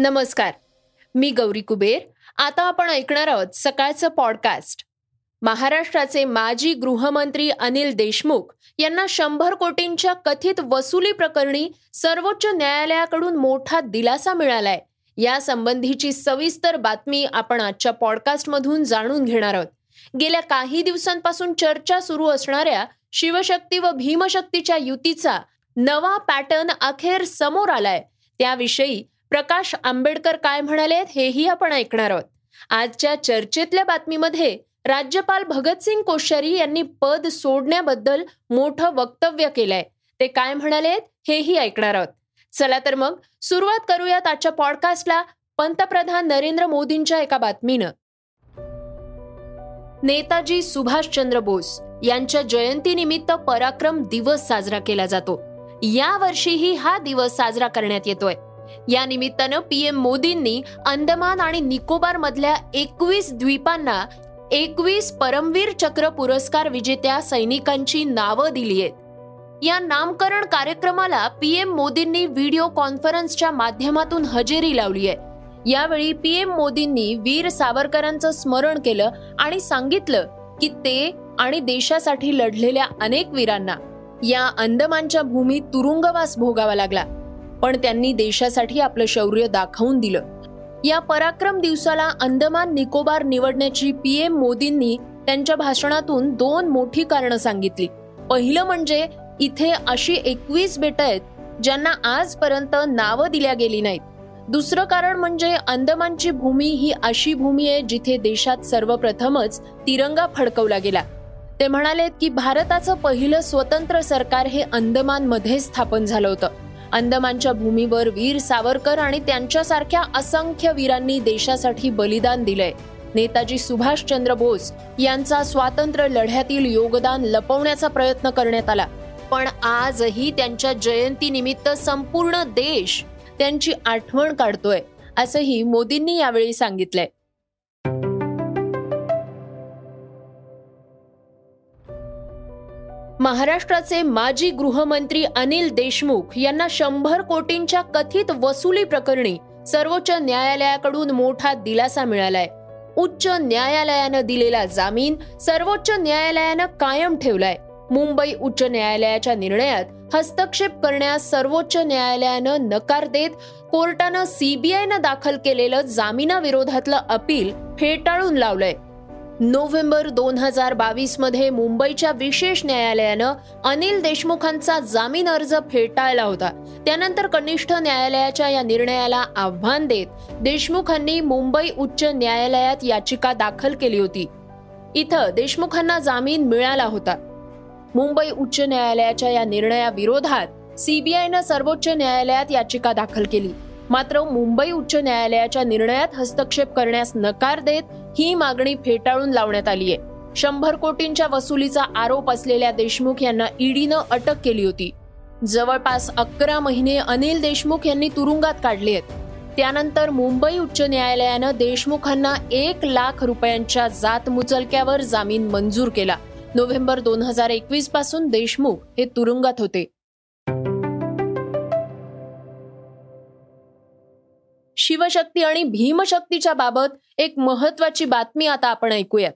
नमस्कार मी गौरी कुबेर. आता आपण ऐकणार आहोत सकाळचं पॉडकास्ट महाराष्ट्राचे माजी गृहमंत्री अनिल देशमुख यांना शंभर कोटींच्या कथित वसुली प्रकरणी सर्वोच्च न्यायालयाकडून मोठा दिलासा मिळालाय. यासंबंधीची सविस्तर बातमी आपण आजच्या पॉडकास्टमधून जाणून घेणार आहोत. गेल्या काही दिवसांपासून चर्चा सुरू असणाऱ्या शिवशक्ती व भीमशक्तीच्या युतीचा नवा पॅटर्न अखेर समोर आलाय. त्याविषयी प्रकाश आंबेडकर काय म्हणाले हेही आपण ऐकणार आहोत. आजच्या चर्चेतल्या बातमीमध्ये राज्यपाल भगतसिंग कोश्यारी यांनी पद सोडण्याबद्दल मोठं वक्तव्य केलंय. ते काय म्हणालेत हेही ऐकणार आहोत. चला तर मग सुरुवात करूयात आजच्या पॉडकास्टला पंतप्रधान नरेंद्र मोदींच्या एका बातमीनं. नेताजी सुभाषचंद्र बोस यांच्या जयंतीनिमित्त पराक्रम दिवस साजरा केला जातो. या वर्षीही हा दिवस साजरा करण्यात येतोय. या निमित्तानं पीएम मोदींनी अंदमान आणि निकोबार मधल्या एकवीस द्वीपांना एकवीस परमवीर चक्र पुरस्कार विजेत्या सैनिकांची नावं दिली आहेत. या नामकरण कार्यक्रमाला पीएम मोदींनी व्हिडिओ कॉन्फरन्सच्या माध्यमातून हजेरी लावली आहे. यावेळी पीएम मोदींनी वीर सावरकरांचं स्मरण केलं आणि सांगितलं की ते आणि देशासाठी लढलेल्या अनेक वीरांना या अंदमानच्या भूमीत तुरुंगवास भोगावा लागला. पण त्यांनी देशासाठी आपलं शौर्य दाखवून दिलं. या पराक्रम दिवसाला अंदमान निकोबार निवडण्याची पीएम मोदींनी त्यांच्या भाषणातून दोन मोठी कारणं सांगितली. पहिलं म्हणजे इथे अशी एकवीस बेट आहेत ज्यांना आजपर्यंत नावं दिल्या गेली नाहीत. दुसरं कारण म्हणजे अंदमानची भूमी ही अशी भूमी आहे जिथे देशात सर्वप्रथमच तिरंगा फडकवला गेला. ते म्हणाले की भारताचं पहिलं स्वतंत्र सरकार हे अंदमानमध्ये स्थापन झालं होतं. अंदमानच्या भूमीवर वीर सावरकर आणि त्यांच्यासारख्या असंख्य वीरांनी देशासाठी बलिदान दिलंय. नेताजी सुभाषचंद्र बोस यांचा स्वातंत्र्य लढ्यातील योगदान लपवण्याचा प्रयत्न करण्यात आला. पण आजही त्यांच्या जयंतीनिमित्त संपूर्ण देश त्यांची आठवण काढतोय असंही मोदींनी यावेळी सांगितलंय. महाराष्ट्राचे माजी गृहमंत्री अनिल देशमुख यांना शंभर कोटींच्या कथित वसुली प्रकरणी सर्वोच्च न्यायालयाकडून मोठा दिलासा मिळालाय. उच्च न्यायालयानं दिलेला जामीन सर्वोच्च न्यायालयानं कायम ठेवलाय. मुंबई उच्च न्यायालयाच्या निर्णयात हस्तक्षेप करण्यास सर्वोच्च न्यायालयानं नकार देत कोर्टानं सीबीआयनं दाखल केलेलं जामिनाविरोधातलं अपील फेटाळून लावलंय. नोव्हेंबर दोन हजार बावीसमध्ये मुंबईच्या विशेष न्यायालयानं अनिल देशमुखांचा जामीन अर्ज फेटाळला होता. त्यानंतर कनिष्ठ न्यायालयाच्या या निर्णयाला आव्हान देत देशमुखांनी मुंबई उच्च न्यायालयात याचिका दाखल केली होती. इथं देशमुखांना जामीन मिळाला होता. मुंबई उच्च न्यायालयाच्या या निर्णयाविरोधात सीबीआयनं सर्वोच्च न्यायालयात याचिका दाखल केली. मात्र मुंबई उच्च न्यायालयाच्या निर्णयात हस्तक्षेप करण्यास नकार देत ही मागणी फेटाळून लावण्यात आली आहे शंभर कोटींच्या वसुलीचा आरोप असलेल्या देशमुख यांना ईडीनं अटक केली होती. जवळपास अकरा महिने अनिल देशमुख यांनी तुरुंगात काढले आहेत. त्यानंतर मुंबई उच्च न्यायालयानं देशमुखांना एक लाख रुपयांच्या जात मुचलक्यावर जामीन मंजूर केला. नोव्हेंबर दोन हजार एकवीसपासून देशमुख हे तुरुंगात होते. शिवशक्ती आणि भीमशक्तीच्या बाबत एक महत्वाची बातमी आता आपण ऐकूयात.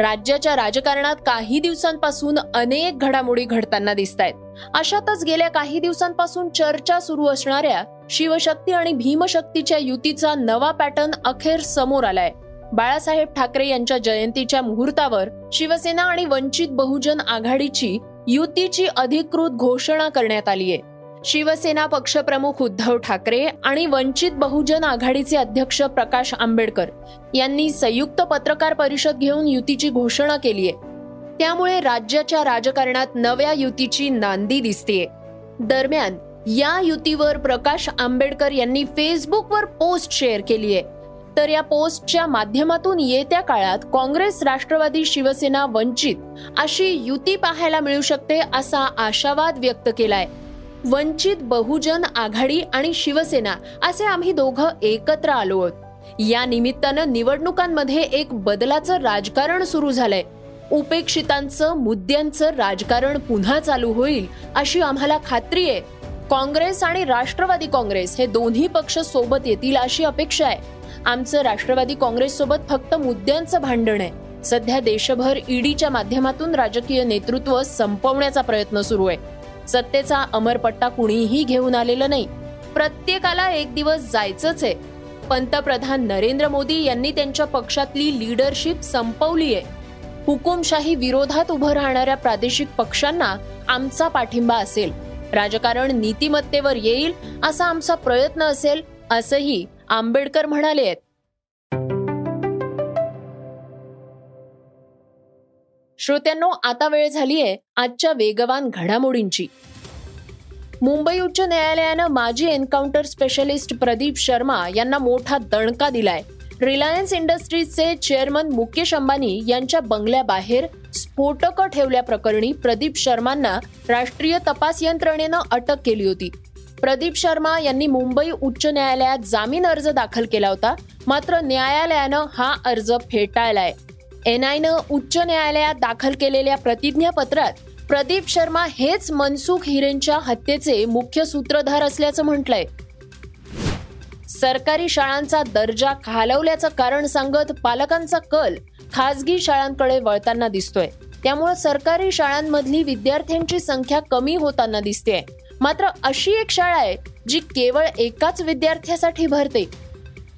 राज्याच्या राजकारणात काही दिवसांपासून अनेक घडामोडी घडताना दिसत आहेत अशातच गेल्या काही दिवसांपासून चर्चा सुरू असणाऱ्या शिवशक्ती आणि भीमशक्तीच्या युतीचा नवा पॅटर्न अखेर समोर आलाय. बाळासाहेब ठाकरे यांच्या जयंतीच्या मुहूर्तावर शिवसेना आणि वंचित बहुजन आघाडीची युतीची अधिकृत घोषणा करण्यात आली आहे शिवसेना पक्षप्रमुख उद्धव ठाकरे आणि वंचित बहुजन आघाडीचे अध्यक्ष प्रकाश आंबेडकर यांनी संयुक्त पत्रकार परिषद घेऊन युतीची घोषणा केली आहे. त्यामुळे राज्याच्या राजकारणात नव्या युतीची नांदी दिसतेय. दरम्यान या युतीवर प्रकाश आंबेडकर यांनी फेसबुकवर पोस्ट शेअर केली आहे. तर या पोस्टच्या माध्यमातून येत्या काळात काँग्रेस राष्ट्रवादी शिवसेना वंचित अशी युती पाहायला मिळू शकते असा आशावाद व्यक्त केलाय. वंचित बहुजन आघाडी आणि शिवसेना असे आम्ही दोघं एकत्र आलो आहोत. या निमित्तानं निवडणुकांमध्ये एक बदलाचं राजकारण सुरू झालंय. उपेक्षितांचं मुद्द्यांचं राजकारण पुन्हा चालू होईल अशी आम्हाला खात्री आहे. काँग्रेस आणि राष्ट्रवादी काँग्रेस हे दोन्ही पक्ष सोबत येतील अशी अपेक्षा आहे. आमचं राष्ट्रवादी काँग्रेस सोबत फक्त मुद्द्यांचं भांडण आहे. सध्या देशभर ईडीच्या माध्यमातून राजकीय नेतृत्व संपवण्याचा प्रयत्न सुरू आहे. सत्तेचा अमरपट्टा कुणीही घेऊन आलेलं नाही. प्रत्येकाला एक दिवस जायचंच आहे. पंतप्रधान नरेंद्र मोदी यांनी त्यांच्या पक्षातली लीडरशिप संपवली आहे. हुकुमशाही विरोधात उभं राहणाऱ्या प्रादेशिक पक्षांना आमचा पाठिंबा असेल. राजकारण नीतिमत्तेवर येईल असा आमचा प्रयत्न असेल असंही आंबेडकर म्हणाले आहेत. श्रोत्यांनो आता वेळ झालीये आजच्या वेगवान घडामोडींची. मुंबई उच्च न्यायालयानं माजी एन्काउंटर स्पेशलिस्ट प्रदीप शर्मा यांना मोठा दणका दिलाय. रिलायन्स इंडस्ट्रीजचे चेअरमन मुकेश अंबानी यांच्या बंगल्याबाहेर स्फोटकं ठेवल्याप्रकरणी प्रदीप शर्मांना राष्ट्रीय तपास यंत्रणेनं अटक केली होती. प्रदीप शर्मा यांनी मुंबई उच्च न्यायालयात जामीन अर्ज दाखल केला होता मात्र न्यायालयानं हा अर्ज फेटाळलाय. एनआयनं उच्च न्यायालयात दाखल केलेल्या प्रतिज्ञापत्रात प्रदीप शर्मा हेच मनसुख हिरेंच्या हत्येचे मुख्य सूत्रधार असल्याचं म्हटलंय. सरकारी शाळांचा दर्जा खालवल्याचं कारण सांगत पालकांचा कल खासगी शाळांकडे वळताना दिसतोय. त्यामुळे सरकारी शाळांमधली विद्यार्थ्यांची संख्या कमी होताना दिसते मात्र अशी एक शाळा आहे जी केवळ एकाच विद्यार्थ्यासाठी भरते.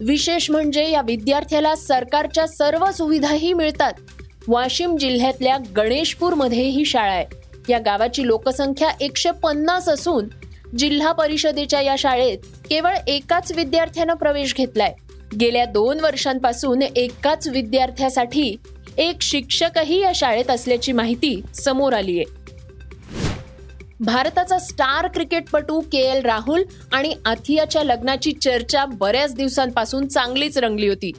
विशेष म्हणजे या विद्यार्थ्याला सरकारच्या सर्व सुविधाही मिळतात. वाशिम जिल्ह्यातल्या गणेशपूरमध्ये ही शाळा आहे. या गावाची लोकसंख्या एकशे पन्नास असून जिल्हा परिषदेच्या या शाळेत केवळ एकाच विद्यार्थ्यानं प्रवेश घेतलाय. गेल्या दोन वर्षांपासून एकाच विद्यार्थ्यासाठी एक शिक्षकही या शाळेत असल्याची माहिती समोर आली आहे भारताचा स्टार क्रिकेटपटू के एल राहुल आणि आथियाच्या लग्नाची चर्चा बऱ्याच दिवसांपासून चांगलीच रंगली होती.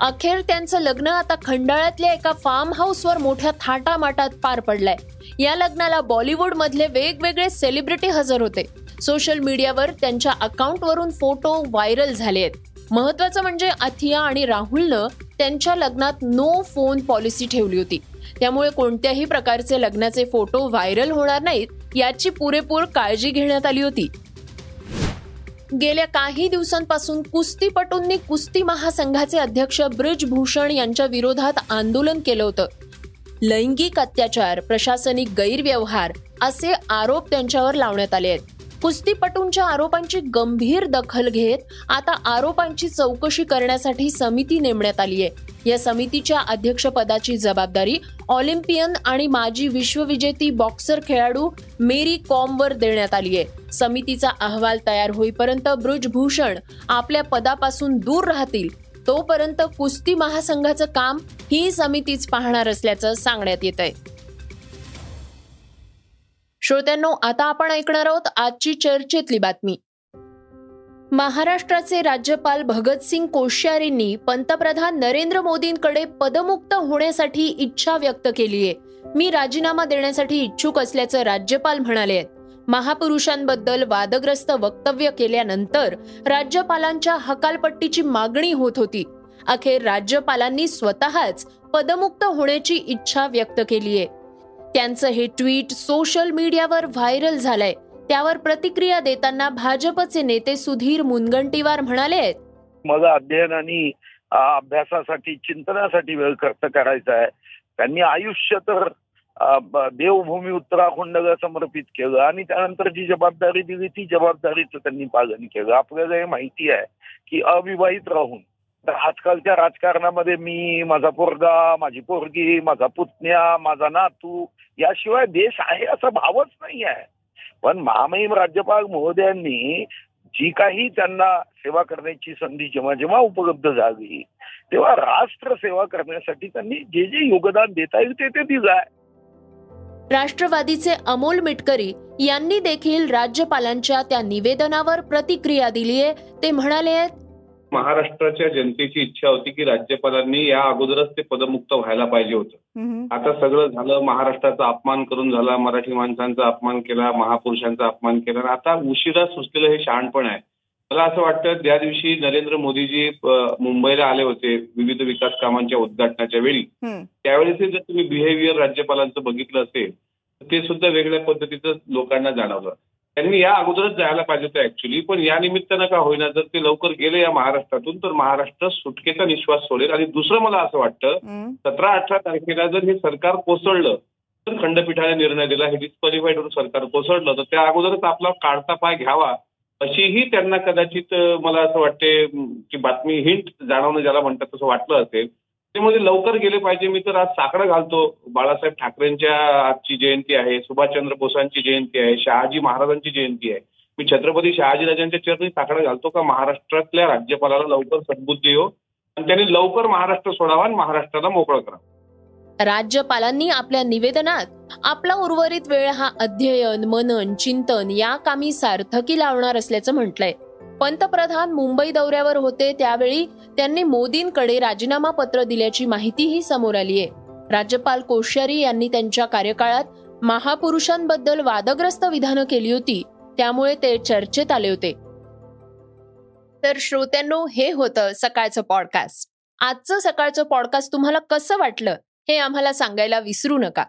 अखेर त्यांचं लग्न आता खंडाळ्यातल्या एका फार्म हाऊसवर मोठ्या थाटामाटात पार पडलंय. या लग्नाला बॉलिवूडमधले वेगवेगळे सेलिब्रिटी हजर होते. सोशल मीडियावर त्यांच्या अकाउंटवरून फोटो व्हायरल झाले आहेत. महत्वाचं म्हणजे अथिया आणि राहुलनं त्यांच्या लग्नात नो फोन पॉलिसी ठेवली होती. त्यामुळे कोणत्याही प्रकारचे लग्नाचे फोटो व्हायरल होणार नाहीत याची पुरेपूर काळजी घेण्यात आली होती. गेल्या काही दिवसांपासून कुस्तीपटूंनी कुस्ती महासंघाचे अध्यक्ष ब्रिजभूषण यांच्या विरोधात आंदोलन केलं होतं. लैंगिक अत्याचार प्रशासनिक गैरव्यवहार असे आरोप त्यांच्यावर लावण्यात आले आहेत. कुस्तीपटूंच्या आरोपांची गंभीर दखल घेत आता आरोपांची चौकशी करण्यासाठी समिती नेमण्यात आली आहे. या समितीच्या अध्यक्षपदाची जबाबदारी ऑलिम्पियन आणि माजी विश्वविजेती बॉक्सर खेळाडू मेरी कॉमवर देण्यात आली आहे. समितीचा अहवाल तयार होईपर्यंत ब्रुजभूषण आपल्या पदापासून दूर राहतील तोपर्यंत कुस्ती महासंघाचं काम ही समितीच पाहणार असल्याचं सांगण्यात येत आहे श्रोत्यांनो आता आपण ऐकणार आहोत आजची चर्चेतली बातमी. महाराष्ट्राचे राज्यपाल भगतसिंग कोश्यारींनी पंतप्रधान नरेंद्र मोदींकडे पदमुक्त होण्यासाठी इच्छा व्यक्त केली आहे. मी राजीनामा देण्यासाठी इच्छुक असल्याचं राज्यपाल म्हणाले आहेत. महापुरुषांबद्दल वादग्रस्त वक्तव्य केल्यानंतर राज्यपालांच्या हकालपट्टीची मागणी होत होती. अखेर राज्यपालांनी स्वतःच पदमुक्त होण्याची इच्छा व्यक्त केली आहे. त्यांचं हे ट्विट सोशल मीडियावर व्हायरल झालंय. त्यावर प्रतिक्रिया देताना भाजपचे नेते सुधीर मुनगंटीवार म्हणाले माझं अध्ययन आणि अभ्यासासाठी चिंतनासाठी वेळ खर्च करायचा आहे. त्यांनी आयुष्य तर देवभूमी उत्तराखंड समर्पित केलं आणि त्यानंतर जी जबाबदारी दिली ती जबाबदारीचं त्यांनी पालन केलं. आपल्याला हे माहिती आहे की अविवाहित राहून तर आजकालच्या राजकारणामध्ये मी माझा पोरगा माझी पोरगी माझा पुतण्या माझा नातू याशिवाय देश आहे असा भावच नाही आहे. पण महामहिम राज्यपाल महोदयांनी जी काही त्यांना सेवा करण्याची संधी जेव्हा जेव्हा उपलब्ध झाली तेव्हा राष्ट्र सेवा करण्यासाठी त्यांनी जे जे योगदान देता येईल ते ते दिलं आहे. राष्ट्रवादीचे अमोल मिटकरी यांनी देखील राज्यपालांच्या त्या निवेदनावर प्रतिक्रिया दिलीये. ते म्हणाले आहेत महाराष्ट्राच्या जनतेची इच्छा होती की राज्यपालांनी या अगोदरच ते पदमुक्त व्हायला पाहिजे होतं. आता सगळं झालं महाराष्ट्राचा अपमान करून झाला मराठी माणसांचा अपमान केला महापुरुषांचा अपमान केला. आणि आता उशिरा सुचलेलं हे शहाणपण आहे. मला असं वाटतं त्या दिवशी नरेंद्र मोदीजी मुंबईला आले होते विविध विकास कामांच्या उद्घाटनाच्या वेळी. त्यावेळेस जर तुम्ही बिहेवियर राज्यपालांचं बघितलं असेल तर ते सुद्धा वेगळ्या पद्धतीचं लोकांना जाणवलं. त्यांनी या अगोदरच जायला पाहिजे होतं ऍक्च्युली पण या निमित्तानं का होईना जर ते लवकर गेले या महाराष्ट्रातून तर महाराष्ट्र सुटकेचा निश्वास सोडेल. आणि दुसरं मला असं वाटतं सतरा अठरा तारखेला जर हे सरकार कोसळलं तर खंडपीठाने निर्णय दिला. हे डिस्क्वालिफाईड होऊन सरकार कोसळलं तर त्या अगोदरच आपला काढता पाय घ्यावा. अशीही त्यांना कदाचित मला असं वाटते की बातमी हिंट जाणवणं ज्याला म्हणतात तसं वाटलं असेल त्यामध्ये लवकर गेले पाहिजे. मी तर आज साकडं घालतो. बाळासाहेब ठाकरेंच्या आजची जयंती आहे. सुभाषचंद्र बोसांची जयंती आहे. शहाजी महाराजांची जयंती आहे. मी छत्रपती शहाजीराजांच्या चरणी साकडं घालतो का? महाराष्ट्रातल्या राज्यपालाला लवकर सद्बुद्धी हो. आणि त्यांनी लवकर महाराष्ट्र सोडावा आणि महाराष्ट्राला मोकळं करावं राज्यपालांनी आपल्या निवेदनात आपला उर्वरित वेळ हा अध्ययन मनन चिंतन या कामी सार्थकी लावणार असल्याचं म्हटलंय. पंतप्रधान मुंबई दौऱ्यावर होते त्यावेळी त्यांनी मोदींकडे राजीनामा पत्र दिल्याची माहितीही समोर आली आहे. राज्यपाल कोश्यारी यांनी त्यांच्या कार्यकाळात महापुरुषांबद्दल वादग्रस्त विधानं केली होती त्यामुळे ते चर्चेत आले होते. तर श्रोत्यांनो हे होतं सकाळचं पॉडकास्ट आजचं सकाळचं पॉडकास्ट तुम्हाला कसं वाटलं हे आम्हाला सांगायला विसरू नका.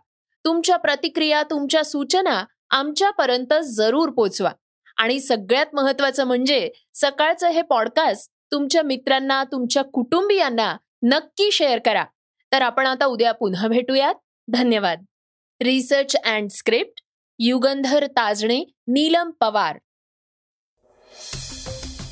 तुमच्या प्रतिक्रिया तुमच्या सूचना आमच्यापर्यंत जरूर पोचवा. आणि सगळ्यात महत्वाचं म्हणजे सकाळचं हे पॉडकास्ट तुमच्या मित्रांना तुमच्या कुटुंबियांना नक्की शेअर करा. तर आपण आता उद्या पुन्हा भेटूयात. धन्यवाद. Research and script Yugandhar Tajane Neelam Pawar.